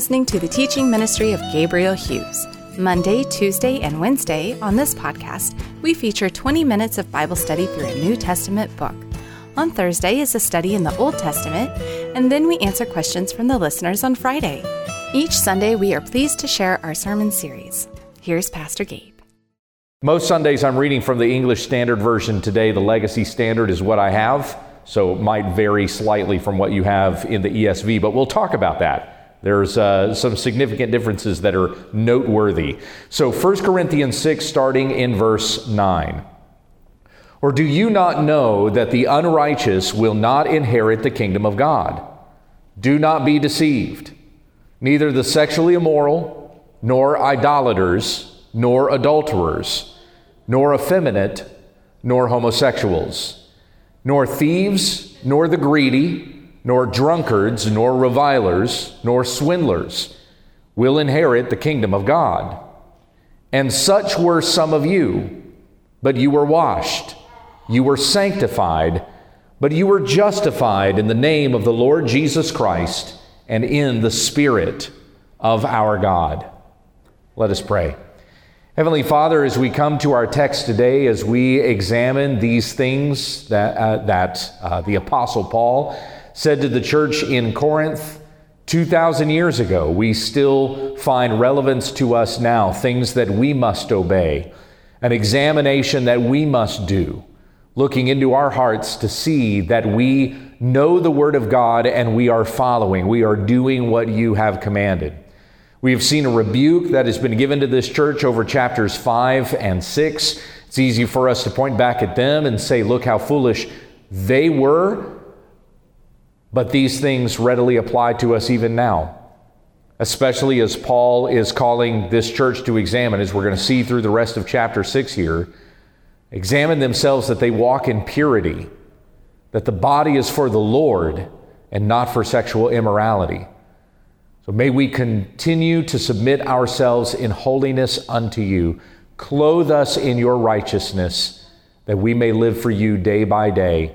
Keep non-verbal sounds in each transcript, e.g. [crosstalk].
Listening to the teaching ministry of Gabriel Hughes. Monday, Tuesday, and Wednesday on this podcast, we feature 20 minutes of Bible study through a New Testament book. On Thursday is a study in the Old Testament, and then we answer questions from the listeners on Friday. Each Sunday, we are pleased to share our sermon series. Here's Pastor Gabe. Most Sundays, I'm reading from the English Standard Version. Today, the Legacy Standard is what I have, so it might vary slightly from what you have in the ESV, but we'll talk about that. There's uh, some significant differences that are noteworthy. So, 1 Corinthians 6, starting in verse 9. Or do you not know that the unrighteous will not inherit the kingdom of God? Do not be deceived. Neither the sexually immoral, nor idolaters, nor adulterers, nor effeminate, nor homosexuals, nor thieves, nor the greedy nor drunkards, nor revilers, nor swindlers will inherit the kingdom of God. And such were some of you, but you were washed, you were sanctified, but you were justified in the name of the Lord Jesus Christ and in the Spirit of our God. Let us pray. Heavenly Father, as we come to our text today, as we examine these things that, uh, that uh, the Apostle Paul said to the church in Corinth 2,000 years ago, we still find relevance to us now, things that we must obey, an examination that we must do, looking into our hearts to see that we know the Word of God and we are following, we are doing what you have commanded. We have seen a rebuke that has been given to this church over chapters 5 and 6. It's easy for us to point back at them and say, look how foolish they were but these things readily apply to us even now, especially as Paul is calling this church to examine, as we're going to see through the rest of chapter 6 here. Examine themselves that they walk in purity, that the body is for the Lord and not for sexual immorality. So may we continue to submit ourselves in holiness unto you. Clothe us in your righteousness, that we may live for you day by day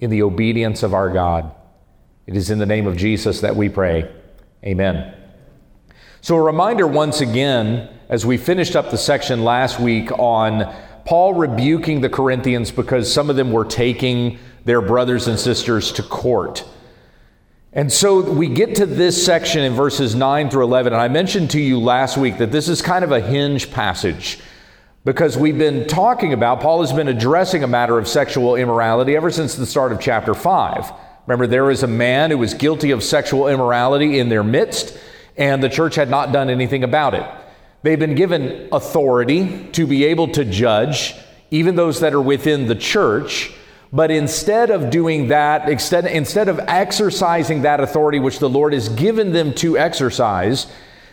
in the obedience of our God. It is in the name of Jesus that we pray. Amen. So, a reminder once again, as we finished up the section last week on Paul rebuking the Corinthians because some of them were taking their brothers and sisters to court. And so we get to this section in verses 9 through 11. And I mentioned to you last week that this is kind of a hinge passage because we've been talking about, Paul has been addressing a matter of sexual immorality ever since the start of chapter 5. Remember, there was a man who was guilty of sexual immorality in their midst, and the church had not done anything about it. They've been given authority to be able to judge even those that are within the church. But instead of doing that, instead of exercising that authority which the Lord has given them to exercise,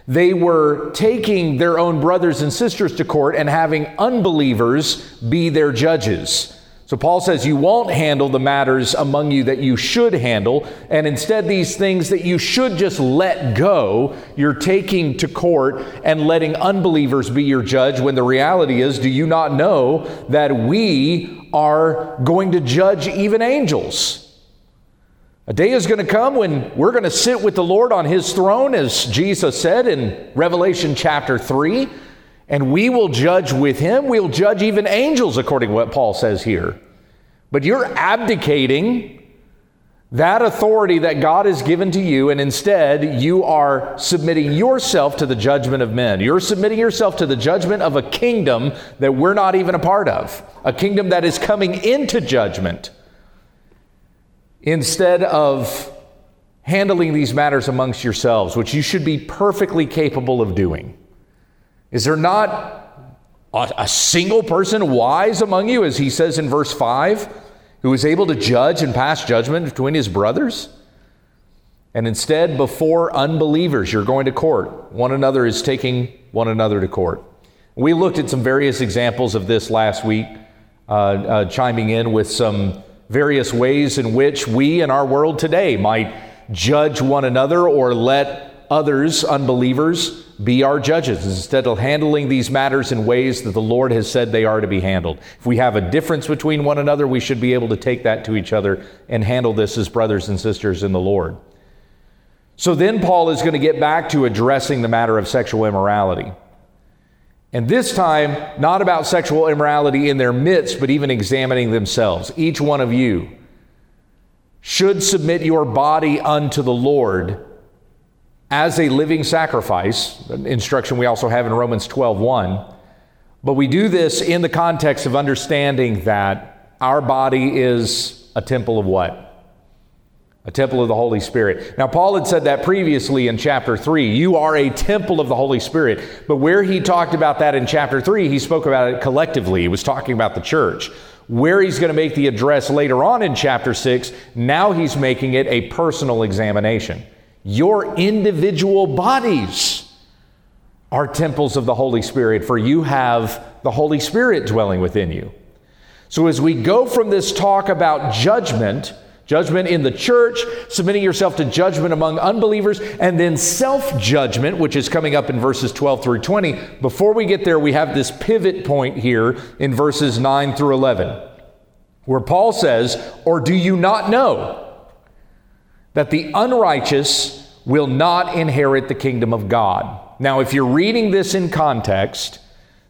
they were taking their own brothers and sisters to court and having unbelievers be their judges. So Paul says you won't handle the matters among you that you should handle, and instead, these things that you should just let go, you're taking to court and letting unbelievers be your judge. When the reality is, do you not know that we are going to judge even angels? A day is going to come when we're going to sit with the Lord on his throne, as Jesus said in Revelation chapter 3 and we will judge with him. We'll judge even angels, according to what Paul says here. But you're abdicating that authority that God has given to you, and instead you are submitting yourself to the judgment of men. You're submitting yourself to the judgment of a kingdom that we're not even a part of, a kingdom that is coming into judgment. Instead of handling these matters amongst yourselves, which you should be perfectly capable of doing. Is there not a, a single person wise among you, as he says in verse 5, who is able to judge and pass judgment between his brothers? And instead, before unbelievers, you're going to court. One another is taking one another to court. We looked at some various examples of this last week, uh, uh, chiming in with some various ways in which we in our world today might judge one another or let others, unbelievers, be our judges instead of handling these matters in ways that the Lord has said they are to be handled. If we have a difference between one another, we should be able to take that to each other and handle this as brothers and sisters in the Lord. So then Paul is going to get back to addressing the matter of sexual immorality. And this time, not about sexual immorality in their midst, but even examining themselves. Each one of you should submit your body unto the Lord as a living sacrifice, instruction we also have in Romans 12 1. But we do this in the context of understanding that our body is a temple of what? A temple of the Holy Spirit. Now, Paul had said that previously in chapter 3. You are a temple of the Holy Spirit. But where he talked about that in chapter 3, he spoke about it collectively. He was talking about the church. Where he's going to make the address later on in chapter 6, now he's making it a personal examination. Your individual bodies are temples of the Holy Spirit, for you have the Holy Spirit dwelling within you. So, as we go from this talk about judgment, judgment in the church, submitting yourself to judgment among unbelievers, and then self judgment, which is coming up in verses 12 through 20. Before we get there, we have this pivot point here in verses 9 through 11, where Paul says, Or do you not know? That the unrighteous will not inherit the kingdom of God. Now, if you're reading this in context,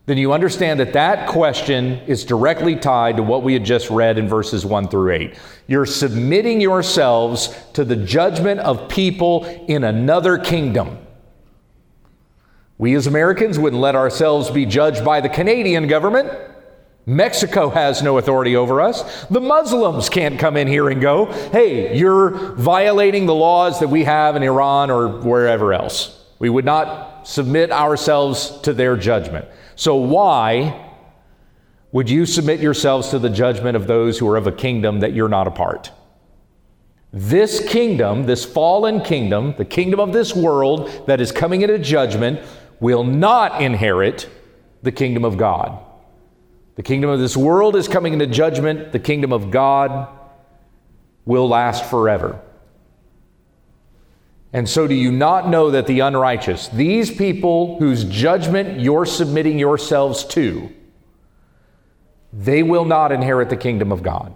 then you understand that that question is directly tied to what we had just read in verses 1 through 8. You're submitting yourselves to the judgment of people in another kingdom. We as Americans wouldn't let ourselves be judged by the Canadian government. Mexico has no authority over us. The Muslims can't come in here and go, hey, you're violating the laws that we have in Iran or wherever else. We would not submit ourselves to their judgment. So, why would you submit yourselves to the judgment of those who are of a kingdom that you're not a part? This kingdom, this fallen kingdom, the kingdom of this world that is coming into judgment, will not inherit the kingdom of God. The kingdom of this world is coming into judgment. The kingdom of God will last forever. And so, do you not know that the unrighteous, these people whose judgment you're submitting yourselves to, they will not inherit the kingdom of God?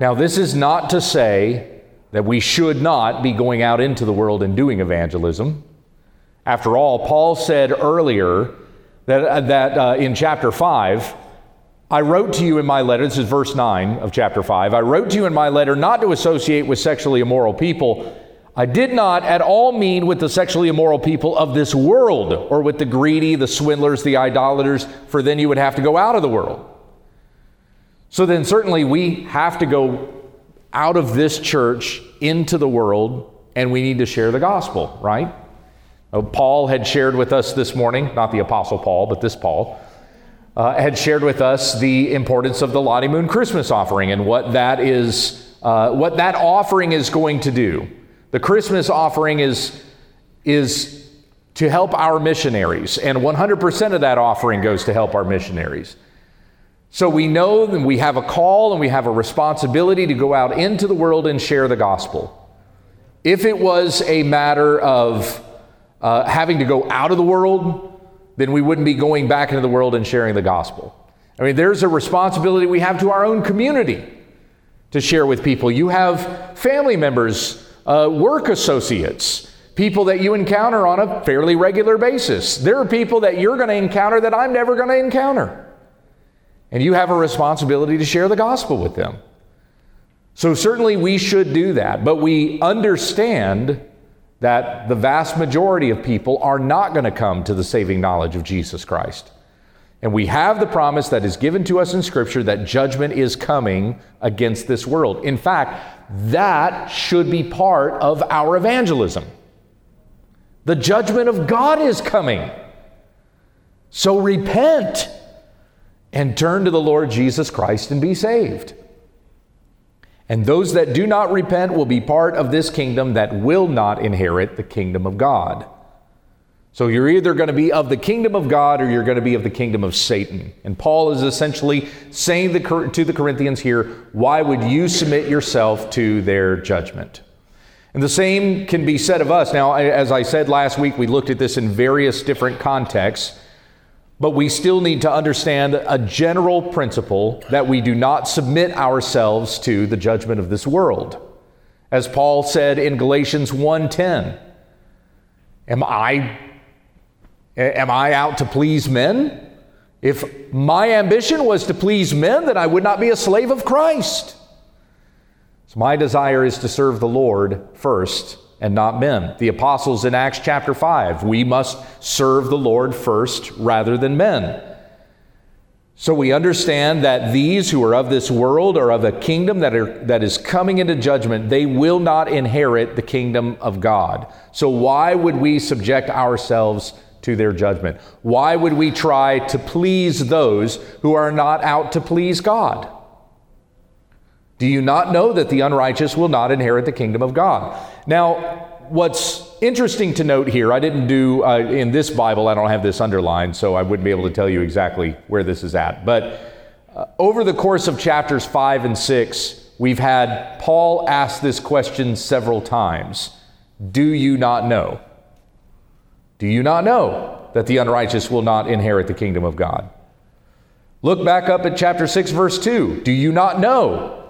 Now, this is not to say that we should not be going out into the world and doing evangelism. After all, Paul said earlier that, uh, that uh, in chapter 5, I wrote to you in my letter, this is verse 9 of chapter 5, I wrote to you in my letter not to associate with sexually immoral people. I did not at all mean with the sexually immoral people of this world, or with the greedy, the swindlers, the idolaters, for then you would have to go out of the world. So then, certainly, we have to go out of this church into the world, and we need to share the gospel, right? Uh, Paul had shared with us this morning, not the Apostle Paul, but this Paul, uh, had shared with us the importance of the Lottie Moon Christmas offering and what that is, uh, what that offering is going to do. The Christmas offering is, is to help our missionaries, and 100% of that offering goes to help our missionaries. So we know that we have a call and we have a responsibility to go out into the world and share the gospel. If it was a matter of uh, having to go out of the world, then we wouldn't be going back into the world and sharing the gospel. I mean, there's a responsibility we have to our own community to share with people. You have family members, uh, work associates, people that you encounter on a fairly regular basis. There are people that you're going to encounter that I'm never going to encounter. And you have a responsibility to share the gospel with them. So, certainly, we should do that, but we understand that the vast majority of people are not going to come to the saving knowledge of Jesus Christ. And we have the promise that is given to us in Scripture that judgment is coming against this world. In fact, that should be part of our evangelism. The judgment of God is coming. So repent and turn to the Lord Jesus Christ and be saved. And those that do not repent will be part of this kingdom that will not inherit the kingdom of God. So you're either going to be of the kingdom of God or you're going to be of the kingdom of Satan. And Paul is essentially saying to the Corinthians here, why would you submit yourself to their judgment? And the same can be said of us. Now, as I said last week, we looked at this in various different contexts. But we still need to understand a general principle that we do not submit ourselves to the judgment of this world. As Paul said in Galatians 1:10, am I am I out to please men? If my ambition was to please men, then I would not be a slave of Christ. So my desire is to serve the Lord first and not men. The apostles in Acts chapter 5, we must serve the Lord first rather than men. So we understand that these who are of this world are of a kingdom that, are, that is coming into judgment. They will not inherit the kingdom of God. So why would we subject ourselves to their judgment? Why would we try to please those who are not out to please God? Do you not know that the unrighteous will not inherit the kingdom of God? Now, what's interesting to note here, I didn't do uh, in this Bible, I don't have this underlined, so I wouldn't be able to tell you exactly where this is at. But uh, over the course of chapters 5 and 6, we've had Paul ask this question several times Do you not know? Do you not know that the unrighteous will not inherit the kingdom of God? Look back up at chapter 6, verse 2. Do you not know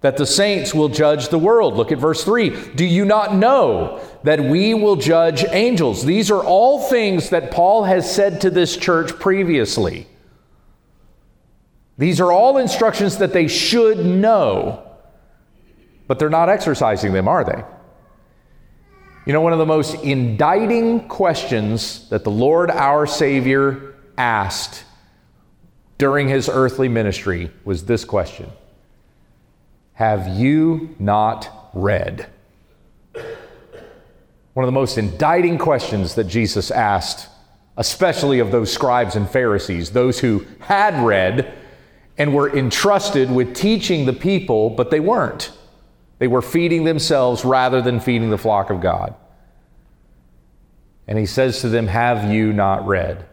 that the saints will judge the world? Look at verse 3. Do you not know that we will judge angels? These are all things that Paul has said to this church previously. These are all instructions that they should know, but they're not exercising them, are they? You know, one of the most indicting questions that the Lord our Savior asked during his earthly ministry was this question Have you not read? One of the most indicting questions that Jesus asked, especially of those scribes and Pharisees, those who had read and were entrusted with teaching the people, but they weren't. They were feeding themselves rather than feeding the flock of God. And he says to them, Have you not read?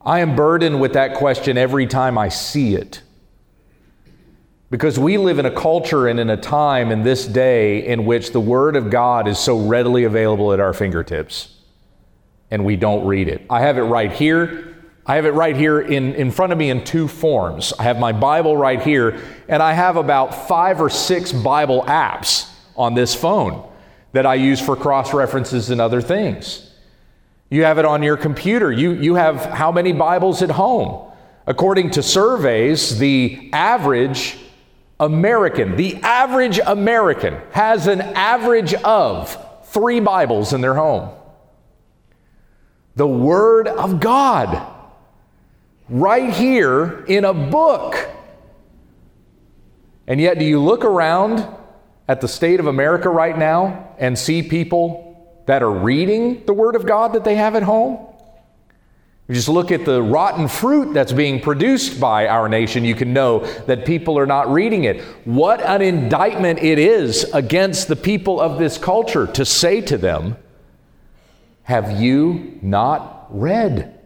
I am burdened with that question every time I see it. Because we live in a culture and in a time in this day in which the Word of God is so readily available at our fingertips, and we don't read it. I have it right here. I have it right here in, in front of me in two forms. I have my Bible right here, and I have about five or six Bible apps on this phone that I use for cross references and other things. You have it on your computer. You, you have how many Bibles at home? According to surveys, the average American, the average American has an average of three Bibles in their home. The Word of God, right here in a book. And yet, do you look around at the state of America right now and see people that are reading the Word of God that they have at home? You just look at the rotten fruit that's being produced by our nation, you can know that people are not reading it. What an indictment it is against the people of this culture to say to them, Have you not read?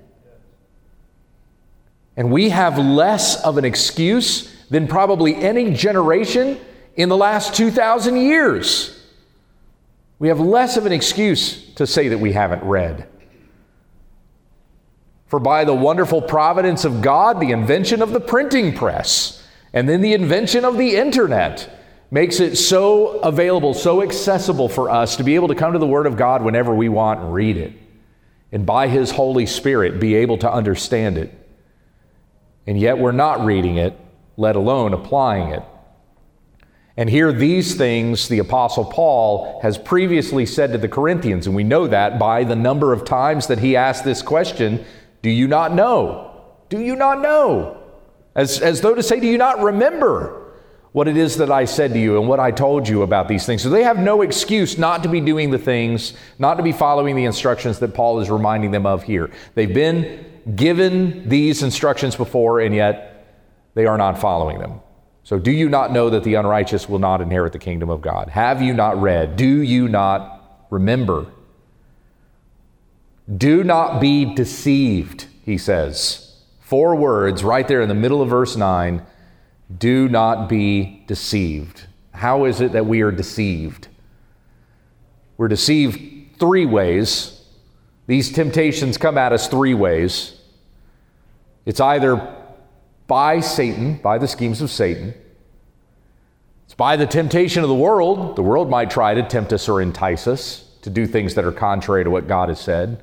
And we have less of an excuse than probably any generation in the last 2,000 years. We have less of an excuse to say that we haven't read. For by the wonderful providence of God, the invention of the printing press, and then the invention of the internet makes it so available, so accessible for us to be able to come to the Word of God whenever we want and read it. And by His Holy Spirit, be able to understand it. And yet we're not reading it, let alone applying it. And here, these things the Apostle Paul has previously said to the Corinthians, and we know that by the number of times that he asked this question do you not know? Do you not know? As, as though to say, Do you not remember what it is that I said to you and what I told you about these things? So they have no excuse not to be doing the things, not to be following the instructions that Paul is reminding them of here. They've been given these instructions before, and yet they are not following them. So, do you not know that the unrighteous will not inherit the kingdom of God? Have you not read? Do you not remember? Do not be deceived, he says. Four words right there in the middle of verse 9. Do not be deceived. How is it that we are deceived? We're deceived three ways. These temptations come at us three ways. It's either by Satan, by the schemes of Satan, it's by the temptation of the world. The world might try to tempt us or entice us to do things that are contrary to what God has said.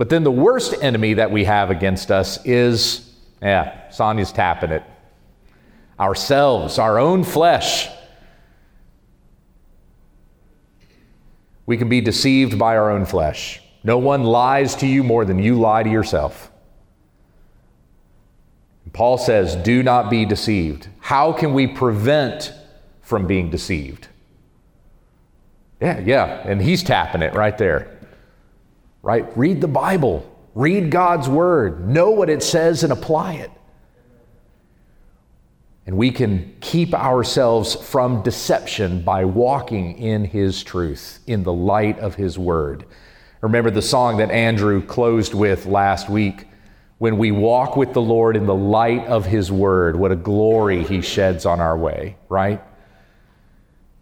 But then the worst enemy that we have against us is, yeah, Sonia's tapping it. Ourselves, our own flesh. We can be deceived by our own flesh. No one lies to you more than you lie to yourself. Paul says, Do not be deceived. How can we prevent from being deceived? Yeah, yeah, and he's tapping it right there. Right? Read the Bible, read God's word, know what it says, and apply it. And we can keep ourselves from deception by walking in his truth, in the light of his word. Remember the song that Andrew closed with last week when we walk with the Lord in the light of His Word, what a glory He sheds on our way, right?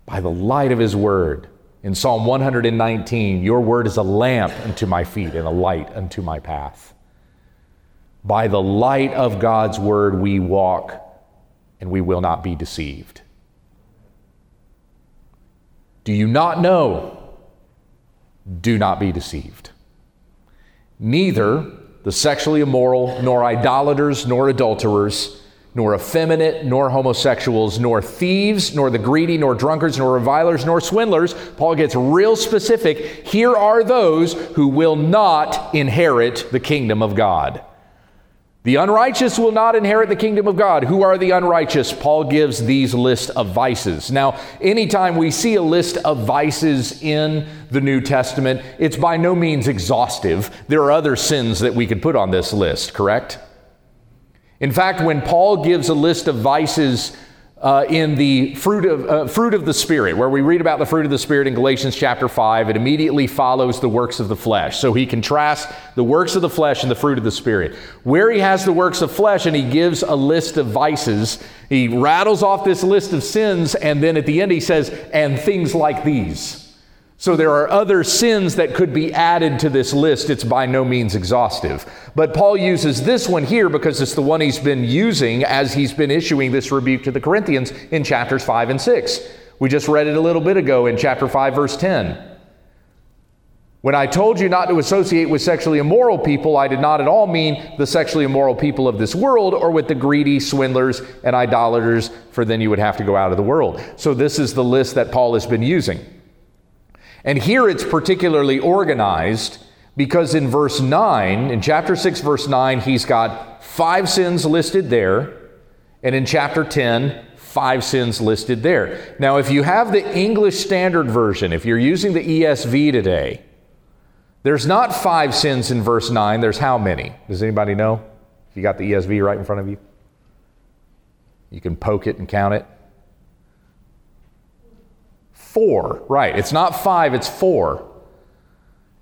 By the light of His Word. In Psalm 119, Your Word is a lamp unto my feet and a light unto my path. By the light of God's Word, we walk and we will not be deceived. Do you not know? Do not be deceived. Neither the sexually immoral, nor idolaters, nor adulterers, nor effeminate, nor homosexuals, nor thieves, nor the greedy, nor drunkards, nor revilers, nor swindlers. Paul gets real specific. Here are those who will not inherit the kingdom of God. The unrighteous will not inherit the kingdom of God. Who are the unrighteous? Paul gives these list of vices. Now, anytime we see a list of vices in the New Testament, it's by no means exhaustive. There are other sins that we could put on this list, correct? In fact, when Paul gives a list of vices uh, in the fruit of, uh, fruit of the Spirit, where we read about the fruit of the Spirit in Galatians chapter 5, it immediately follows the works of the flesh. So he contrasts the works of the flesh and the fruit of the Spirit. Where he has the works of flesh and he gives a list of vices, he rattles off this list of sins, and then at the end he says, and things like these. So there are other sins that could be added to this list. It's by no means exhaustive. But Paul uses this one here because it's the one he's been using as he's been issuing this rebuke to the Corinthians in chapters 5 and 6. We just read it a little bit ago in chapter 5, verse 10. When I told you not to associate with sexually immoral people, I did not at all mean the sexually immoral people of this world or with the greedy, swindlers, and idolaters, for then you would have to go out of the world. So, this is the list that Paul has been using. And here it's particularly organized because in verse 9, in chapter 6, verse 9, he's got five sins listed there. And in chapter 10, five sins listed there. Now, if you have the English Standard Version, if you're using the ESV today, there's not five sins in verse 9. There's how many? Does anybody know? If you got the ESV right in front of you, you can poke it and count it. Four, right. It's not five, it's four.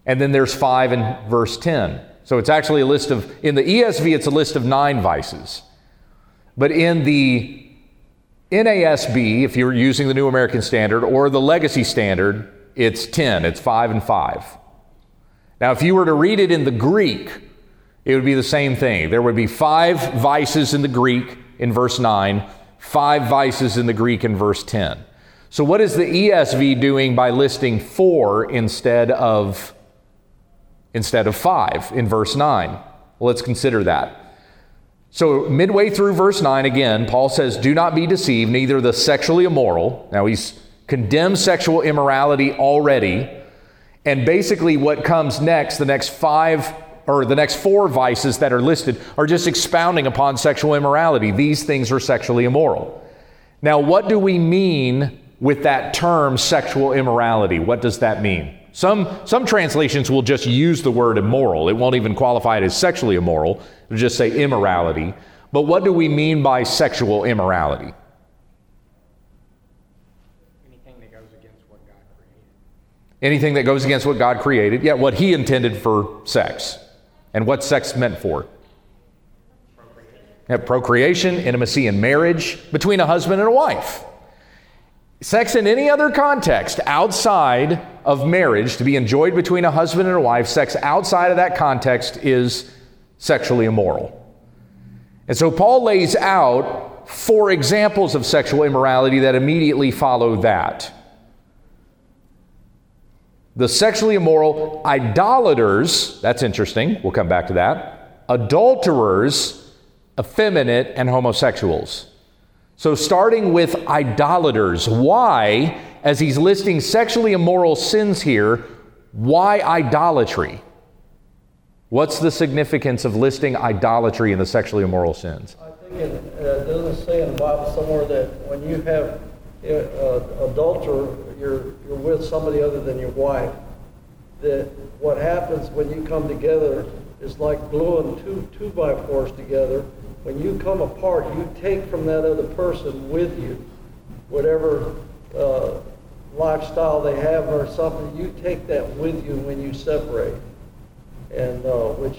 And then there's five in verse 10. So it's actually a list of, in the ESV, it's a list of nine vices. But in the NASB, if you're using the New American Standard, or the Legacy Standard, it's 10. It's five and five. Now, if you were to read it in the Greek, it would be the same thing. There would be five vices in the Greek in verse 9, five vices in the Greek in verse 10. So, what is the ESV doing by listing four instead of, instead of five in verse 9? Well, let's consider that. So, midway through verse 9, again, Paul says, Do not be deceived, neither the sexually immoral. Now, he's condemned sexual immorality already. And basically, what comes next, the next five or the next four vices that are listed, are just expounding upon sexual immorality. These things are sexually immoral. Now, what do we mean with that term sexual immorality. What does that mean? Some, some translations will just use the word immoral. It won't even qualify it as sexually immoral. It'll just say immorality. But what do we mean by sexual immorality? Anything that goes against what God created. Anything that goes against what God created. Yeah, what He intended for sex. And what sex meant for. Procreation. Yeah, procreation, intimacy, and marriage between a husband and a wife. Sex in any other context outside of marriage, to be enjoyed between a husband and a wife, sex outside of that context is sexually immoral. And so Paul lays out four examples of sexual immorality that immediately follow that. The sexually immoral idolaters, that's interesting, we'll come back to that, adulterers, effeminate, and homosexuals. So, starting with idolaters, why, as he's listing sexually immoral sins here, why idolatry? What's the significance of listing idolatry in the sexually immoral sins? I think it uh, doesn't say in the Bible somewhere that when you have uh, adulterer, you're, you're with somebody other than your wife. That what happens when you come together is like gluing two two by fours together. When you come apart, you take from that other person with you, whatever uh, lifestyle they have or something. You take that with you when you separate, and uh, which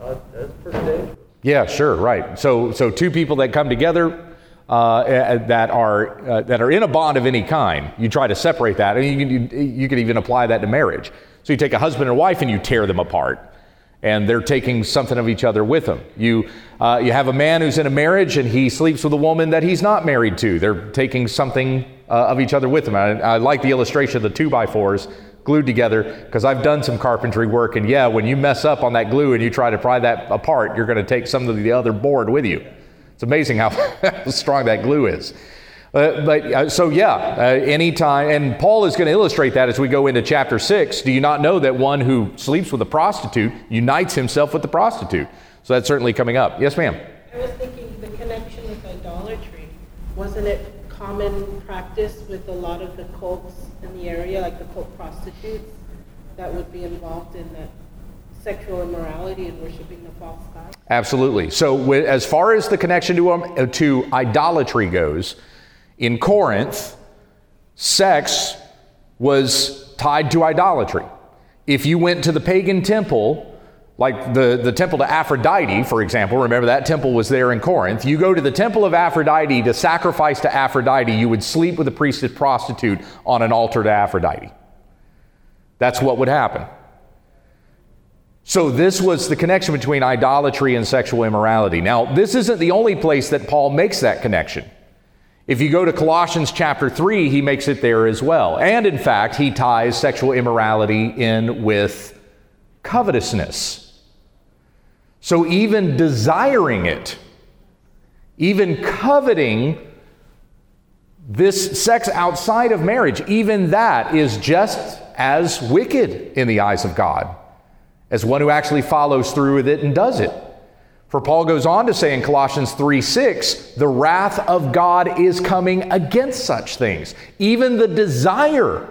uh, that's pretty dangerous. Yeah, sure, right. So, so two people that come together uh, that are uh, that are in a bond of any kind, you try to separate that, and you can, you, you can even apply that to marriage. So you take a husband and wife and you tear them apart, and they're taking something of each other with them. You uh, you have a man who's in a marriage and he sleeps with a woman that he's not married to. They're taking something uh, of each other with them. I, I like the illustration of the two by fours glued together because I've done some carpentry work, and yeah, when you mess up on that glue and you try to pry that apart, you're going to take some of the other board with you. It's amazing how [laughs] strong that glue is. Uh, but uh, so yeah, uh, anytime, and Paul is going to illustrate that as we go into chapter six. Do you not know that one who sleeps with a prostitute unites himself with the prostitute? So that's certainly coming up. Yes, ma'am. I was thinking the connection with idolatry. Wasn't it common practice with a lot of the cults in the area, like the cult prostitutes, that would be involved in that sexual immorality and worshiping the false god? Absolutely. So, as far as the connection to, um, to idolatry goes, in Corinth, sex was tied to idolatry. If you went to the pagan temple, like the, the temple to Aphrodite, for example, remember that temple was there in Corinth. You go to the temple of Aphrodite to sacrifice to Aphrodite, you would sleep with a priestess prostitute on an altar to Aphrodite. That's what would happen. So, this was the connection between idolatry and sexual immorality. Now, this isn't the only place that Paul makes that connection. If you go to Colossians chapter 3, he makes it there as well. And in fact, he ties sexual immorality in with covetousness. So even desiring it, even coveting this sex outside of marriage, even that is just as wicked in the eyes of God as one who actually follows through with it and does it. For Paul goes on to say in Colossians 3 6, the wrath of God is coming against such things. Even the desire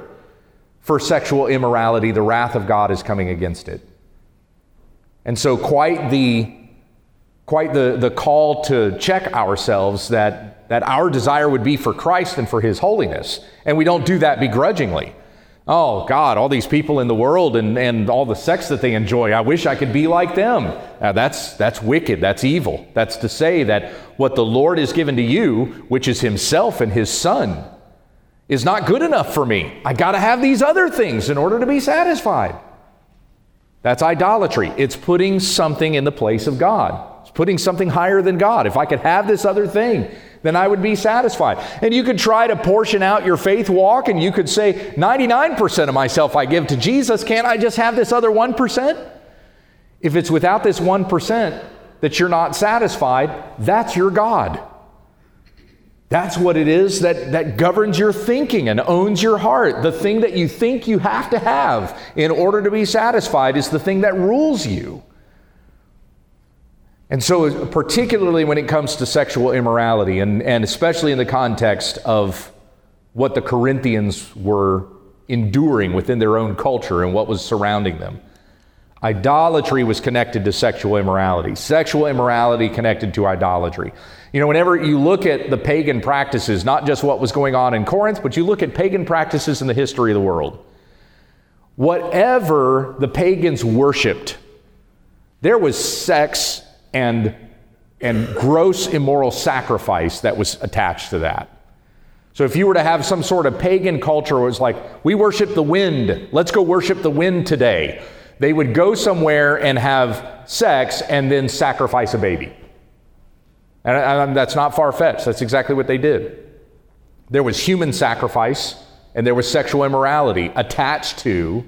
for sexual immorality, the wrath of God is coming against it. And so, quite the quite the, the call to check ourselves that, that our desire would be for Christ and for His holiness. And we don't do that begrudgingly. Oh, God, all these people in the world and, and all the sex that they enjoy, I wish I could be like them. Now, that's, that's wicked. That's evil. That's to say that what the Lord has given to you, which is Himself and His Son, is not good enough for me. I got to have these other things in order to be satisfied. That's idolatry. It's putting something in the place of God. It's putting something higher than God. If I could have this other thing, then I would be satisfied. And you could try to portion out your faith walk and you could say, 99% of myself I give to Jesus. Can't I just have this other 1%? If it's without this 1% that you're not satisfied, that's your God. That's what it is that, that governs your thinking and owns your heart. The thing that you think you have to have in order to be satisfied is the thing that rules you. And so, particularly when it comes to sexual immorality, and, and especially in the context of what the Corinthians were enduring within their own culture and what was surrounding them, idolatry was connected to sexual immorality, sexual immorality connected to idolatry. You know, whenever you look at the pagan practices, not just what was going on in Corinth, but you look at pagan practices in the history of the world, whatever the pagans worshiped, there was sex and, and gross immoral sacrifice that was attached to that. So if you were to have some sort of pagan culture where it was like, we worship the wind, let's go worship the wind today, they would go somewhere and have sex and then sacrifice a baby. And, and that's not far fetched. That's exactly what they did. There was human sacrifice and there was sexual immorality attached to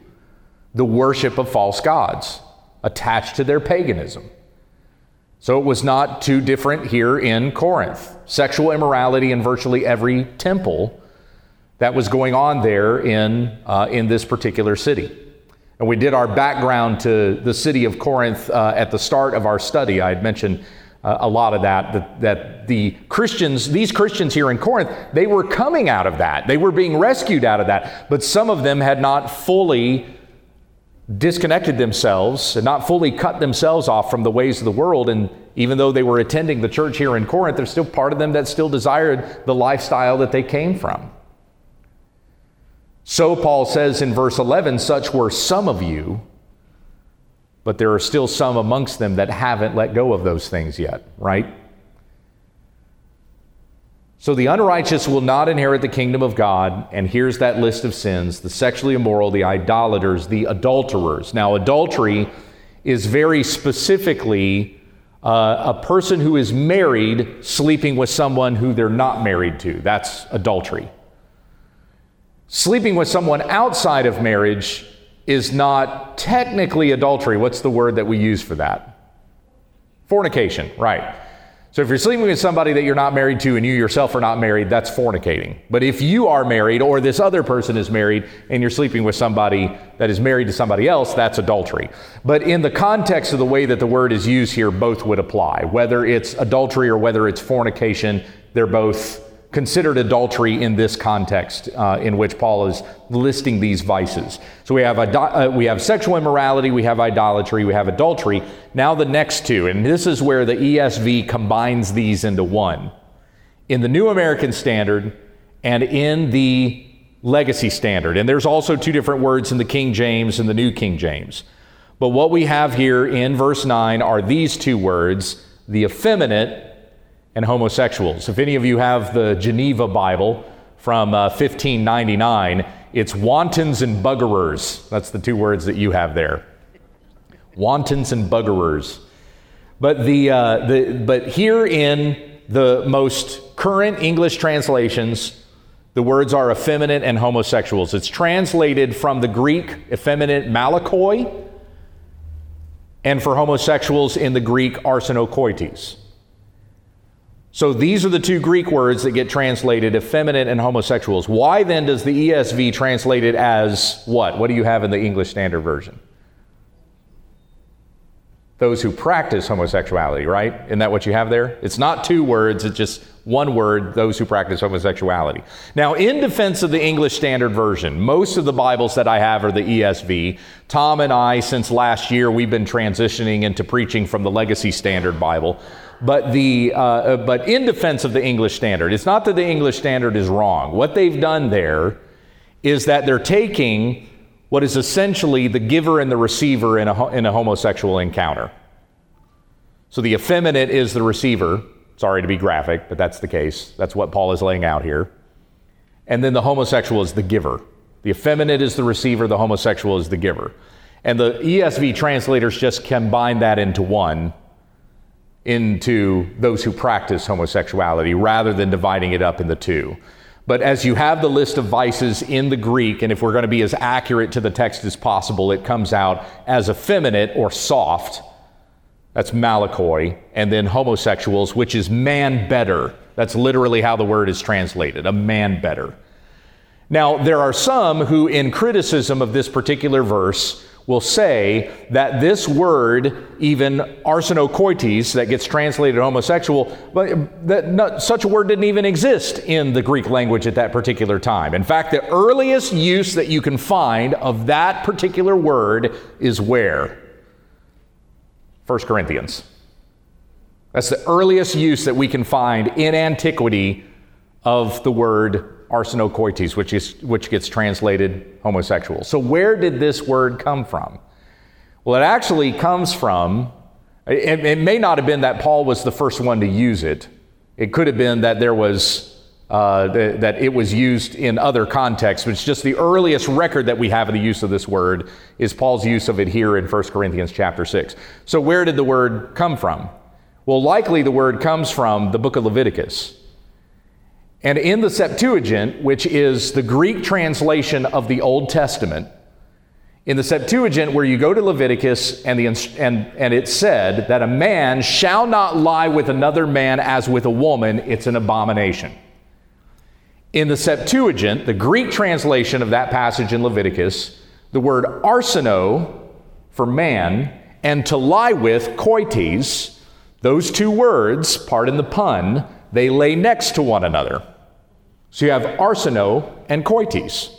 the worship of false gods, attached to their paganism. So it was not too different here in Corinth. Sexual immorality in virtually every temple that was going on there in, uh, in this particular city. And we did our background to the city of Corinth uh, at the start of our study. I had mentioned uh, a lot of that, that, that the Christians, these Christians here in Corinth, they were coming out of that. They were being rescued out of that. But some of them had not fully disconnected themselves and not fully cut themselves off from the ways of the world. And even though they were attending the church here in Corinth, there's still part of them that still desired the lifestyle that they came from. So Paul says in verse 11, such were some of you, but there are still some amongst them that haven't let go of those things yet, right? So the unrighteous will not inherit the kingdom of God. And here's that list of sins the sexually immoral, the idolaters, the adulterers. Now, adultery is very specifically uh, a person who is married sleeping with someone who they're not married to. That's adultery. Sleeping with someone outside of marriage is not technically adultery. What's the word that we use for that? Fornication, right. So if you're sleeping with somebody that you're not married to and you yourself are not married, that's fornicating. But if you are married or this other person is married and you're sleeping with somebody that is married to somebody else, that's adultery. But in the context of the way that the word is used here, both would apply. Whether it's adultery or whether it's fornication, they're both considered adultery in this context uh, in which Paul is listing these vices. So we have, uh, we have sexual immorality, we have idolatry, we have adultery. Now the next two, and this is where the ESV combines these into one. In the New American Standard and in the Legacy Standard. And there's also two different words in the King James and the New King James. But what we have here in verse 9 are these two words the effeminate and homosexuals. If any of you have the Geneva Bible from uh, 1599, it's wantons and buggerers. That's the two words that you have there. Wantons and buggerers. But, the, uh, the, but here in the most current English translations, the words are effeminate and homosexuals. It's translated from the Greek effeminate malakoi, and for homosexuals in the Greek arsenokoites. So these are the two Greek words that get translated effeminate and homosexuals. Why then does the ESV translate it as what? What do you have in the English Standard Version? Those who practice homosexuality, right? Isn't that what you have there? It's not two words, it's just one word, those who practice homosexuality. Now, in defense of the English Standard Version, most of the Bibles that I have are the ESV. Tom and I, since last year, we've been transitioning into preaching from the Legacy Standard Bible. But, the, uh, uh, but in defense of the English Standard, it's not that the English Standard is wrong. What they've done there is that they're taking what is essentially the giver and the receiver in a, in a homosexual encounter. So the effeminate is the receiver. Sorry to be graphic, but that's the case. That's what Paul is laying out here. And then the homosexual is the giver. The effeminate is the receiver, the homosexual is the giver. And the ESV translators just combine that into one into those who practice homosexuality rather than dividing it up in the two. But as you have the list of vices in the Greek, and if we're going to be as accurate to the text as possible, it comes out as effeminate or soft. That's malakoi. And then homosexuals, which is man bedder. That's literally how the word is translated a man bedder. Now, there are some who, in criticism of this particular verse, will say that this word, even arsenokoites, that gets translated homosexual, but that not, such a word didn't even exist in the Greek language at that particular time. In fact, the earliest use that you can find of that particular word is where? 1 Corinthians. That's the earliest use that we can find in antiquity of the word arsenokoites, which, is, which gets translated homosexual. So, where did this word come from? Well, it actually comes from, it, it may not have been that Paul was the first one to use it. It could have been that there was uh, th- that it was used in other contexts, but it's just the earliest record that we have of the use of this word is Paul's use of it here in 1 Corinthians chapter 6. So, where did the word come from? Well, likely the word comes from the book of Leviticus. And in the Septuagint, which is the Greek translation of the Old Testament, in the Septuagint, where you go to Leviticus and, the, and, and it said that a man shall not lie with another man as with a woman, it's an abomination. In the Septuagint, the Greek translation of that passage in Leviticus, the word arseno for man and to lie with, koites, those two words, pardon the pun, they lay next to one another. So you have arseno and koites.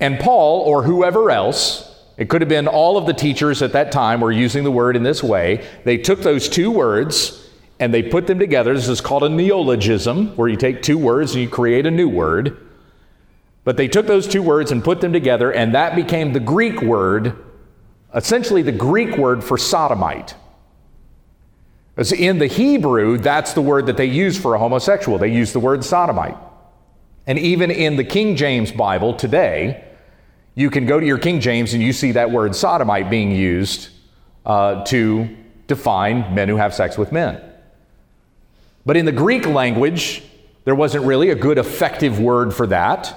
And Paul, or whoever else, it could have been all of the teachers at that time were using the word in this way. They took those two words and they put them together. This is called a neologism, where you take two words and you create a new word. But they took those two words and put them together, and that became the Greek word, essentially the Greek word for sodomite. In the Hebrew, that's the word that they use for a homosexual. They use the word sodomite. And even in the King James Bible today, you can go to your King James and you see that word sodomite being used uh, to define men who have sex with men. But in the Greek language, there wasn't really a good effective word for that.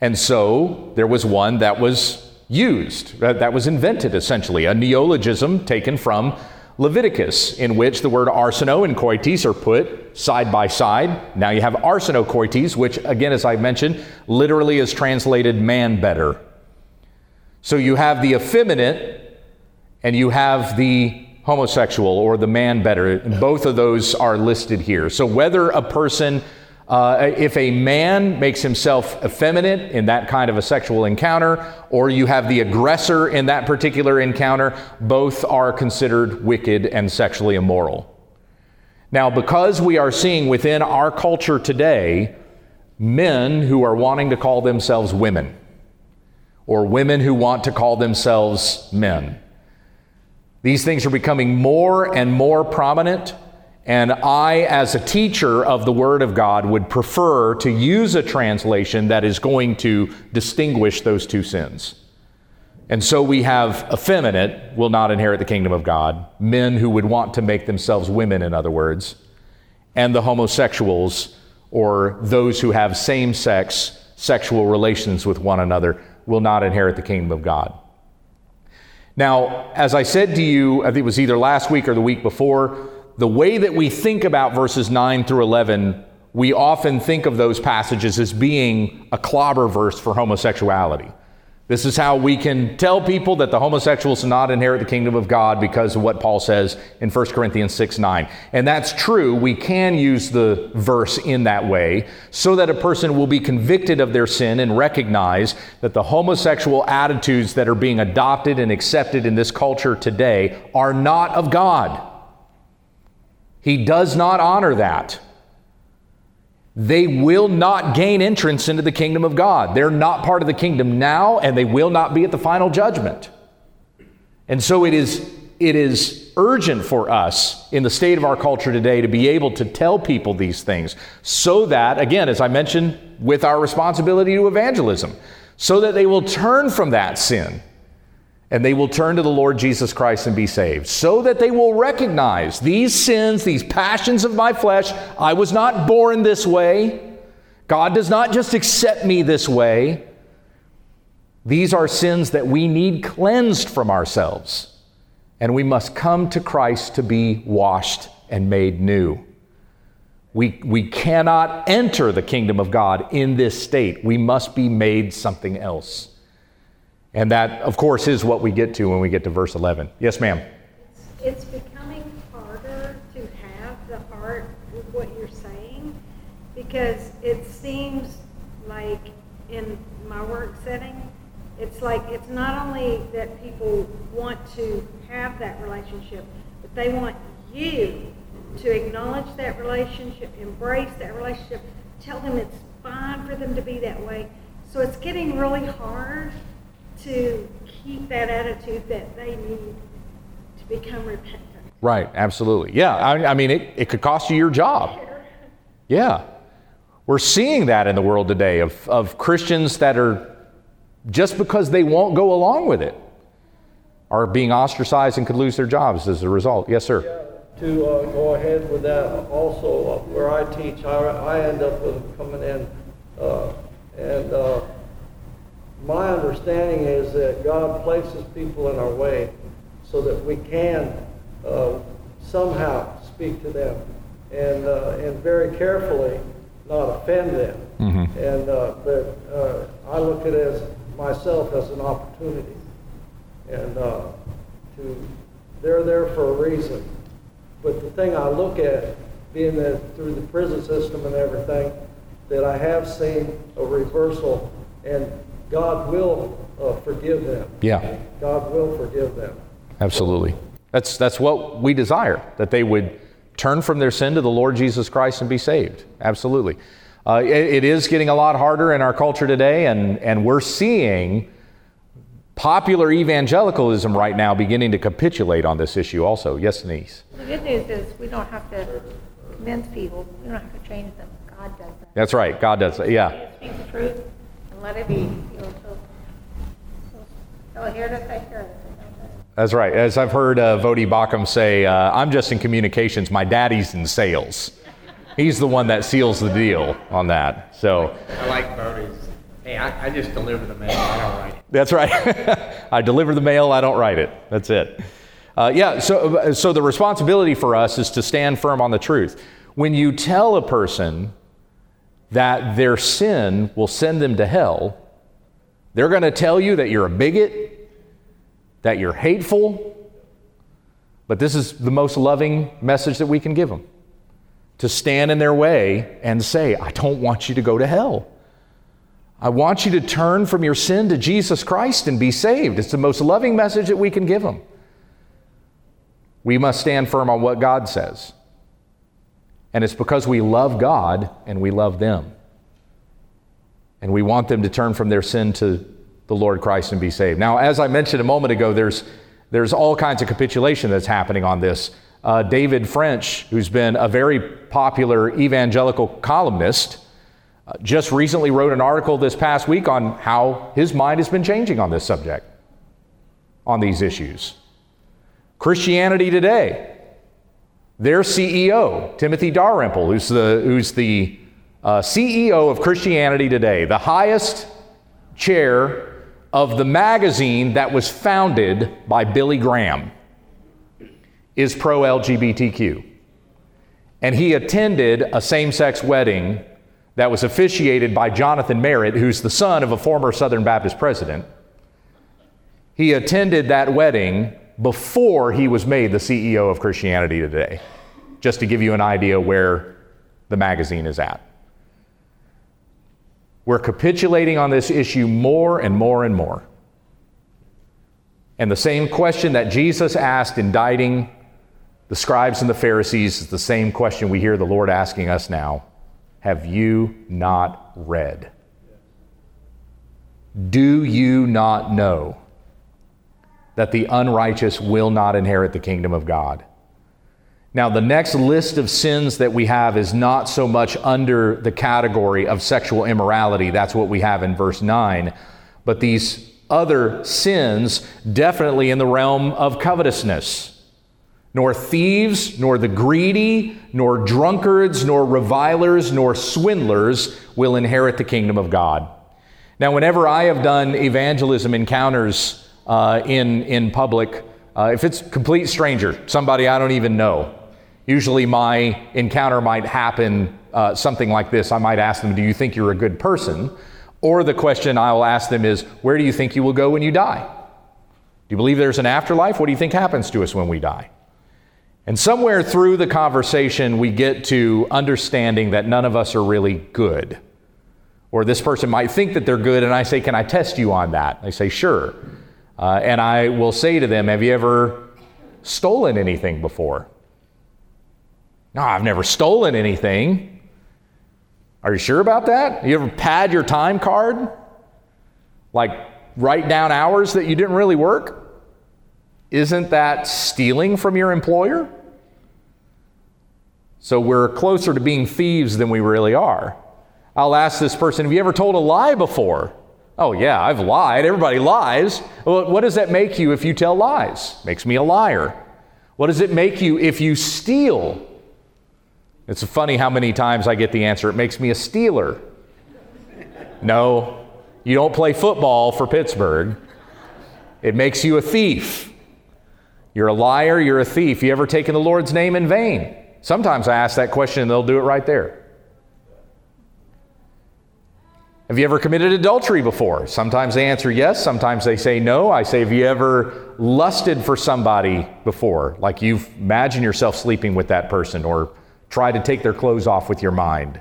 And so there was one that was used, that was invented essentially, a neologism taken from Leviticus, in which the word arseno and koites are put side by side. Now you have arsenokoites, which, again, as I mentioned, literally is translated man bedder. So you have the effeminate and you have the homosexual or the man bedder. Both of those are listed here. So whether a person uh, if a man makes himself effeminate in that kind of a sexual encounter, or you have the aggressor in that particular encounter, both are considered wicked and sexually immoral. Now, because we are seeing within our culture today men who are wanting to call themselves women, or women who want to call themselves men, these things are becoming more and more prominent and I, as a teacher of the Word of God, would prefer to use a translation that is going to distinguish those two sins. And so we have effeminate will not inherit the kingdom of God, men who would want to make themselves women, in other words, and the homosexuals, or those who have same sex sexual relations with one another, will not inherit the kingdom of God. Now, as I said to you, I think it was either last week or the week before, the way that we think about verses 9 through 11, we often think of those passages as being a clobber verse for homosexuality. This is how we can tell people that the homosexuals will not inherit the kingdom of God because of what Paul says in 1 Corinthians 6 9. And that's true. We can use the verse in that way so that a person will be convicted of their sin and recognize that the homosexual attitudes that are being adopted and accepted in this culture today are not of God. He does not honor that. They will not gain entrance into the kingdom of God. They're not part of the kingdom now, and they will not be at the final judgment. And so it is, it is urgent for us in the state of our culture today to be able to tell people these things so that, again, as I mentioned, with our responsibility to evangelism, so that they will turn from that sin and they will turn to the Lord Jesus Christ and be saved, so that they will recognize these sins, these passions of my flesh. I was not born this way. God does not just accept me this way. These are sins that we need cleansed from ourselves, and we must come to Christ to be washed and made new. We, we cannot enter the kingdom of God in this state. We must be made something else. And that, of course, is what we get to when we get to verse 11. Yes, ma'am. It's becoming harder to have the heart with what you're saying because it seems like in my work setting, it's like it's not only that people want to have that relationship, but they want you to acknowledge that relationship, embrace that relationship, tell them it's fine for them to be that way. So it's getting really hard to keep that attitude that they need to become repentant. Right, absolutely. Yeah, I, I mean, it, it could cost you your job. Yeah. We're seeing that in the world today of, of Christians that are, just because they won't go along with it, are being ostracized and could lose their jobs as a result. Yes, sir. Yeah, to uh, go ahead with that also. Uh, where I teach, I, I end up with coming in. Uh, and uh, my understanding is that God places people in our way so that we can uh, somehow speak to them and, uh, and very carefully not offend them. Mm-hmm. And uh, but uh, I look at it as myself as an opportunity, and uh, to they're there for a reason. But the thing I look at, being that through the prison system and everything, that I have seen a reversal, and God will uh, forgive them. Yeah. God will forgive them. Absolutely. That's, that's what we desire, that they would turn from their sin to the Lord Jesus Christ and be saved. Absolutely. Uh, it, it is getting a lot harder in our culture today, and, and we're seeing popular evangelicalism right now beginning to capitulate on this issue also. Yes, Denise? The good news is we don't have to convince people. We don't have to change them. God does that. That's right. God does that, Yeah. You Speak the truth and let it be. It. That's right. As I've heard uh, Voddie Baucham say, uh, I'm just in communications. My daddy's in sales. He's the one that seals the deal on that. So I like Voddie's. Hey, I, I just deliver the mail. I don't write it. that's right. [laughs] I deliver the mail. I don't write it. That's it. Uh, yeah. So so the responsibility for us is to stand firm on the truth. When you tell a person that their sin will send them to hell, they're going to tell you that you're a bigot, that you're hateful. But this is the most loving message that we can give them to stand in their way and say, I don't want you to go to hell. I want you to turn from your sin to Jesus Christ and be saved. It's the most loving message that we can give them. We must stand firm on what God says. And it's because we love God and we love them. And we want them to turn from their sin to the Lord Christ and be saved. Now, as I mentioned a moment ago, there's, there's all kinds of capitulation that's happening on this. Uh, David French, who's been a very popular evangelical columnist, uh, just recently wrote an article this past week on how his mind has been changing on this subject, on these issues. Christianity Today, their CEO, Timothy Dalrymple, who's the, who's the uh, CEO of Christianity Today, the highest chair of the magazine that was founded by Billy Graham, is pro LGBTQ. And he attended a same sex wedding that was officiated by Jonathan Merritt, who's the son of a former Southern Baptist president. He attended that wedding before he was made the CEO of Christianity Today, just to give you an idea where the magazine is at. We're capitulating on this issue more and more and more. And the same question that Jesus asked indicting the scribes and the Pharisees is the same question we hear the Lord asking us now Have you not read? Do you not know that the unrighteous will not inherit the kingdom of God? Now, the next list of sins that we have is not so much under the category of sexual immorality. That's what we have in verse 9. But these other sins, definitely in the realm of covetousness. Nor thieves, nor the greedy, nor drunkards, nor revilers, nor swindlers will inherit the kingdom of God. Now, whenever I have done evangelism encounters uh, in, in public, uh, if it's complete stranger, somebody I don't even know, usually my encounter might happen uh, something like this. I might ask them, Do you think you're a good person? Or the question I'll ask them is, Where do you think you will go when you die? Do you believe there's an afterlife? What do you think happens to us when we die? And somewhere through the conversation, we get to understanding that none of us are really good. Or this person might think that they're good, and I say, Can I test you on that? They say, Sure. Uh, and I will say to them, Have you ever stolen anything before? No, I've never stolen anything. Are you sure about that? You ever pad your time card? Like write down hours that you didn't really work? Isn't that stealing from your employer? So we're closer to being thieves than we really are. I'll ask this person, Have you ever told a lie before? Oh, yeah, I've lied. Everybody lies. Well, what does that make you if you tell lies? Makes me a liar. What does it make you if you steal? It's funny how many times I get the answer, it makes me a stealer. No, you don't play football for Pittsburgh. It makes you a thief. You're a liar, you're a thief. You ever taken the Lord's name in vain? Sometimes I ask that question and they'll do it right there. Have you ever committed adultery before? Sometimes they answer yes, sometimes they say no. I say, Have you ever lusted for somebody before? Like you've imagined yourself sleeping with that person or tried to take their clothes off with your mind.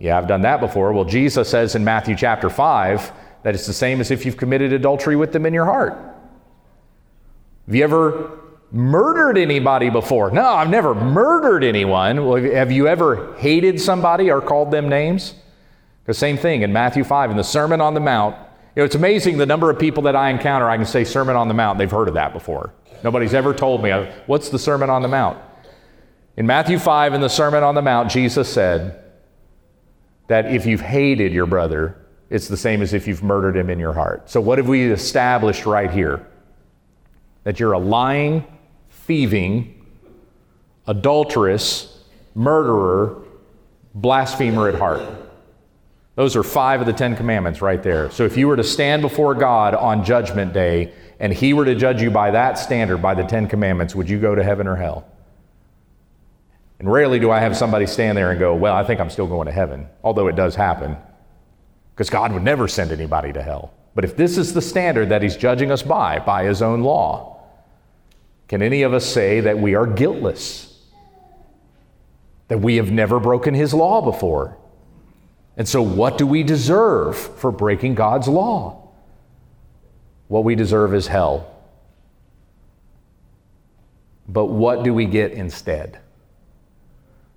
Yeah, I've done that before. Well, Jesus says in Matthew chapter 5 that it's the same as if you've committed adultery with them in your heart. Have you ever murdered anybody before? No, I've never murdered anyone. Well, have you ever hated somebody or called them names? The same thing in Matthew 5 in the Sermon on the Mount. You know, it's amazing the number of people that I encounter, I can say Sermon on the Mount, they've heard of that before. Nobody's ever told me, uh, what's the Sermon on the Mount? In Matthew 5, in the Sermon on the Mount, Jesus said that if you've hated your brother, it's the same as if you've murdered him in your heart. So, what have we established right here? That you're a lying, thieving, adulterous, murderer, blasphemer at heart. Those are five of the Ten Commandments right there. So if you were to stand before God on Judgment Day and He were to judge you by that standard, by the Ten Commandments, would you go to heaven or hell? And rarely do I have somebody stand there and go, Well, I think I'm still going to heaven, although it does happen, because God would never send anybody to hell. But if this is the standard that He's judging us by, by His own law, can any of us say that we are guiltless? That we have never broken His law before? And so, what do we deserve for breaking God's law? What we deserve is hell. But what do we get instead?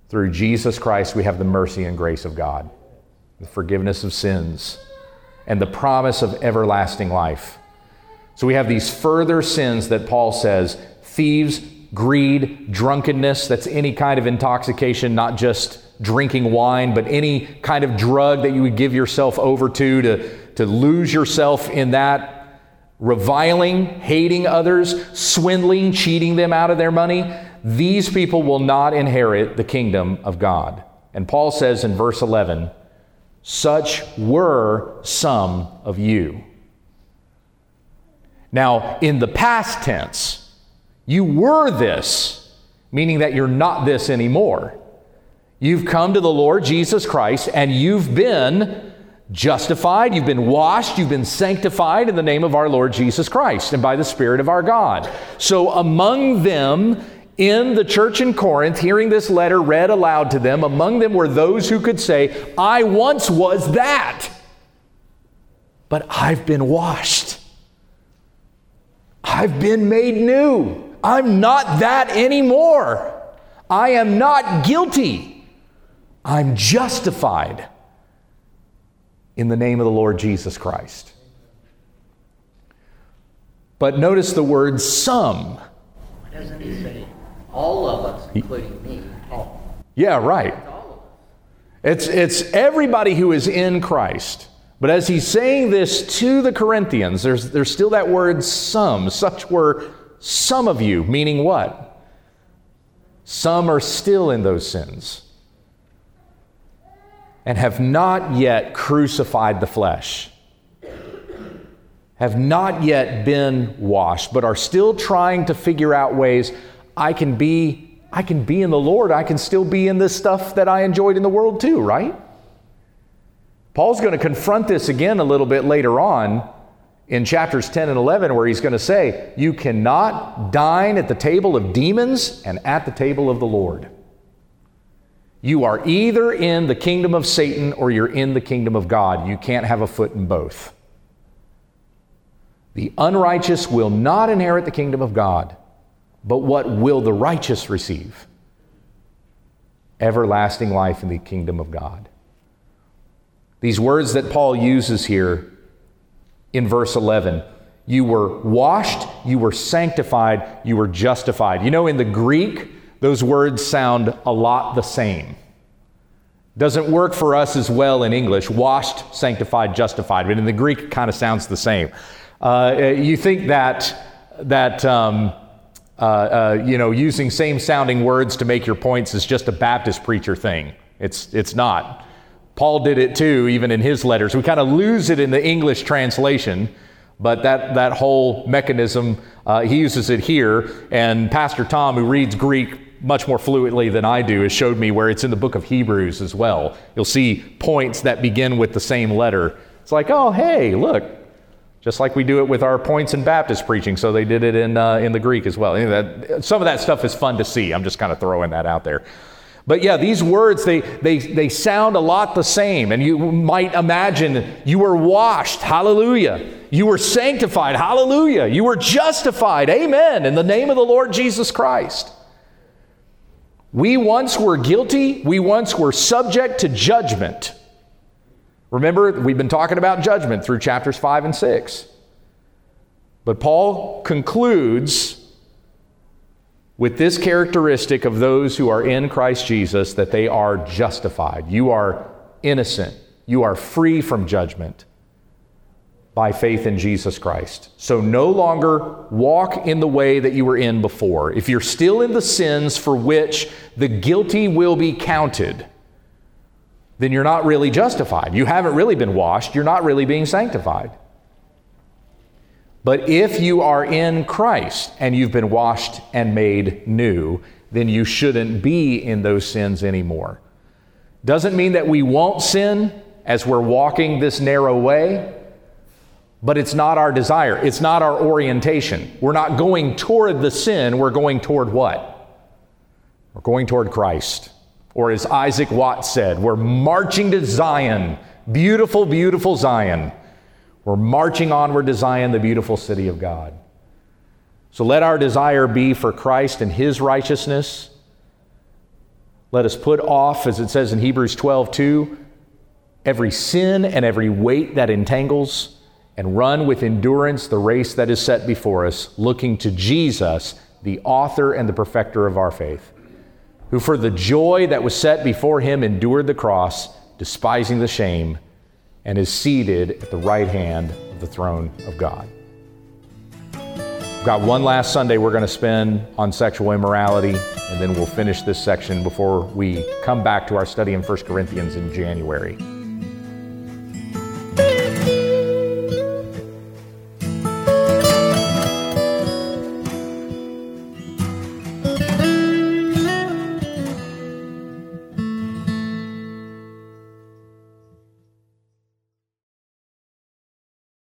Through Jesus Christ, we have the mercy and grace of God, the forgiveness of sins, and the promise of everlasting life. So we have these further sins that Paul says thieves, greed, drunkenness that's any kind of intoxication, not just drinking wine, but any kind of drug that you would give yourself over to, to, to lose yourself in that. Reviling, hating others, swindling, cheating them out of their money, these people will not inherit the kingdom of God. And Paul says in verse 11, such were some of you. Now, in the past tense, you were this, meaning that you're not this anymore. You've come to the Lord Jesus Christ and you've been justified, you've been washed, you've been sanctified in the name of our Lord Jesus Christ and by the Spirit of our God. So, among them in the church in Corinth, hearing this letter read aloud to them, among them were those who could say, I once was that, but I've been washed. I've been made new. I'm not that anymore. I am not guilty. I'm justified in the name of the Lord Jesus Christ. But notice the word some. Why doesn't he say all of us, including me, Paul? Yeah, right. It's, it's everybody who is in Christ. But as he's saying this to the Corinthians, there's, there's still that word some. Such were some of you, meaning what? Some are still in those sins and have not yet crucified the flesh, have not yet been washed, but are still trying to figure out ways I can be I can be in the Lord, I can still be in this stuff that I enjoyed in the world too, right? Paul's going to confront this again a little bit later on in chapters 10 and 11 where he's going to say, "You cannot dine at the table of demons and at the table of the Lord." You are either in the kingdom of Satan or you're in the kingdom of God. You can't have a foot in both. The unrighteous will not inherit the kingdom of God, but what will the righteous receive? Everlasting life in the kingdom of God. These words that Paul uses here in verse 11 you were washed, you were sanctified, you were justified. You know, in the Greek, those words sound a lot the same. Doesn't work for us as well in English washed, sanctified, justified, but in the Greek it kind of sounds the same. Uh, you think that, that um, uh, uh, you know, using same sounding words to make your points is just a Baptist preacher thing. It's, it's not. Paul did it too, even in his letters. We kind of lose it in the English translation, but that, that whole mechanism, uh, he uses it here. And Pastor Tom, who reads Greek much more fluently than I do, has showed me where it's in the book of Hebrews as well. You'll see points that begin with the same letter. It's like, oh, hey, look, just like we do it with our points in Baptist preaching. So they did it in, uh, in the Greek as well. that, some of that stuff is fun to see. I'm just kind of throwing that out there. But yeah, these words, they, they, they sound a lot the same. And you might imagine you were washed, hallelujah. You were sanctified, hallelujah. You were justified, amen, in the name of the Lord Jesus Christ. We once were guilty, we once were subject to judgment. Remember, we've been talking about judgment through chapters 5 and 6. But Paul concludes with this characteristic of those who are in Christ Jesus that they are justified. You are innocent. You are free from judgment by faith in Jesus Christ. So no longer walk in the way that you were in before. If you're still in the sins for which the guilty will be counted, then you're not really justified. You haven't really been washed. You're not really being sanctified. But if you are in Christ and you've been washed and made new, then you shouldn't be in those sins anymore. Doesn't mean that we won't sin as we're walking this narrow way, but it's not our desire. It's not our orientation. We're not going toward the sin, we're going toward what? We're going toward Christ. Or as Isaac Watts said, we're marching to Zion, beautiful, beautiful Zion. We're marching onward to Zion, the beautiful city of God. So let our desire be for Christ and his righteousness. Let us put off, as it says in Hebrews 12, 2, every sin and every weight that entangles, and run with endurance the race that is set before us, looking to Jesus, the author and the perfecter of our faith, who for the joy that was set before him endured the cross, despising the shame and is seated at the right hand of the throne of God. We've got one last Sunday we're going to spend on sexual immorality, and then we'll finish this section before we come back to our study in 1 Corinthians in January.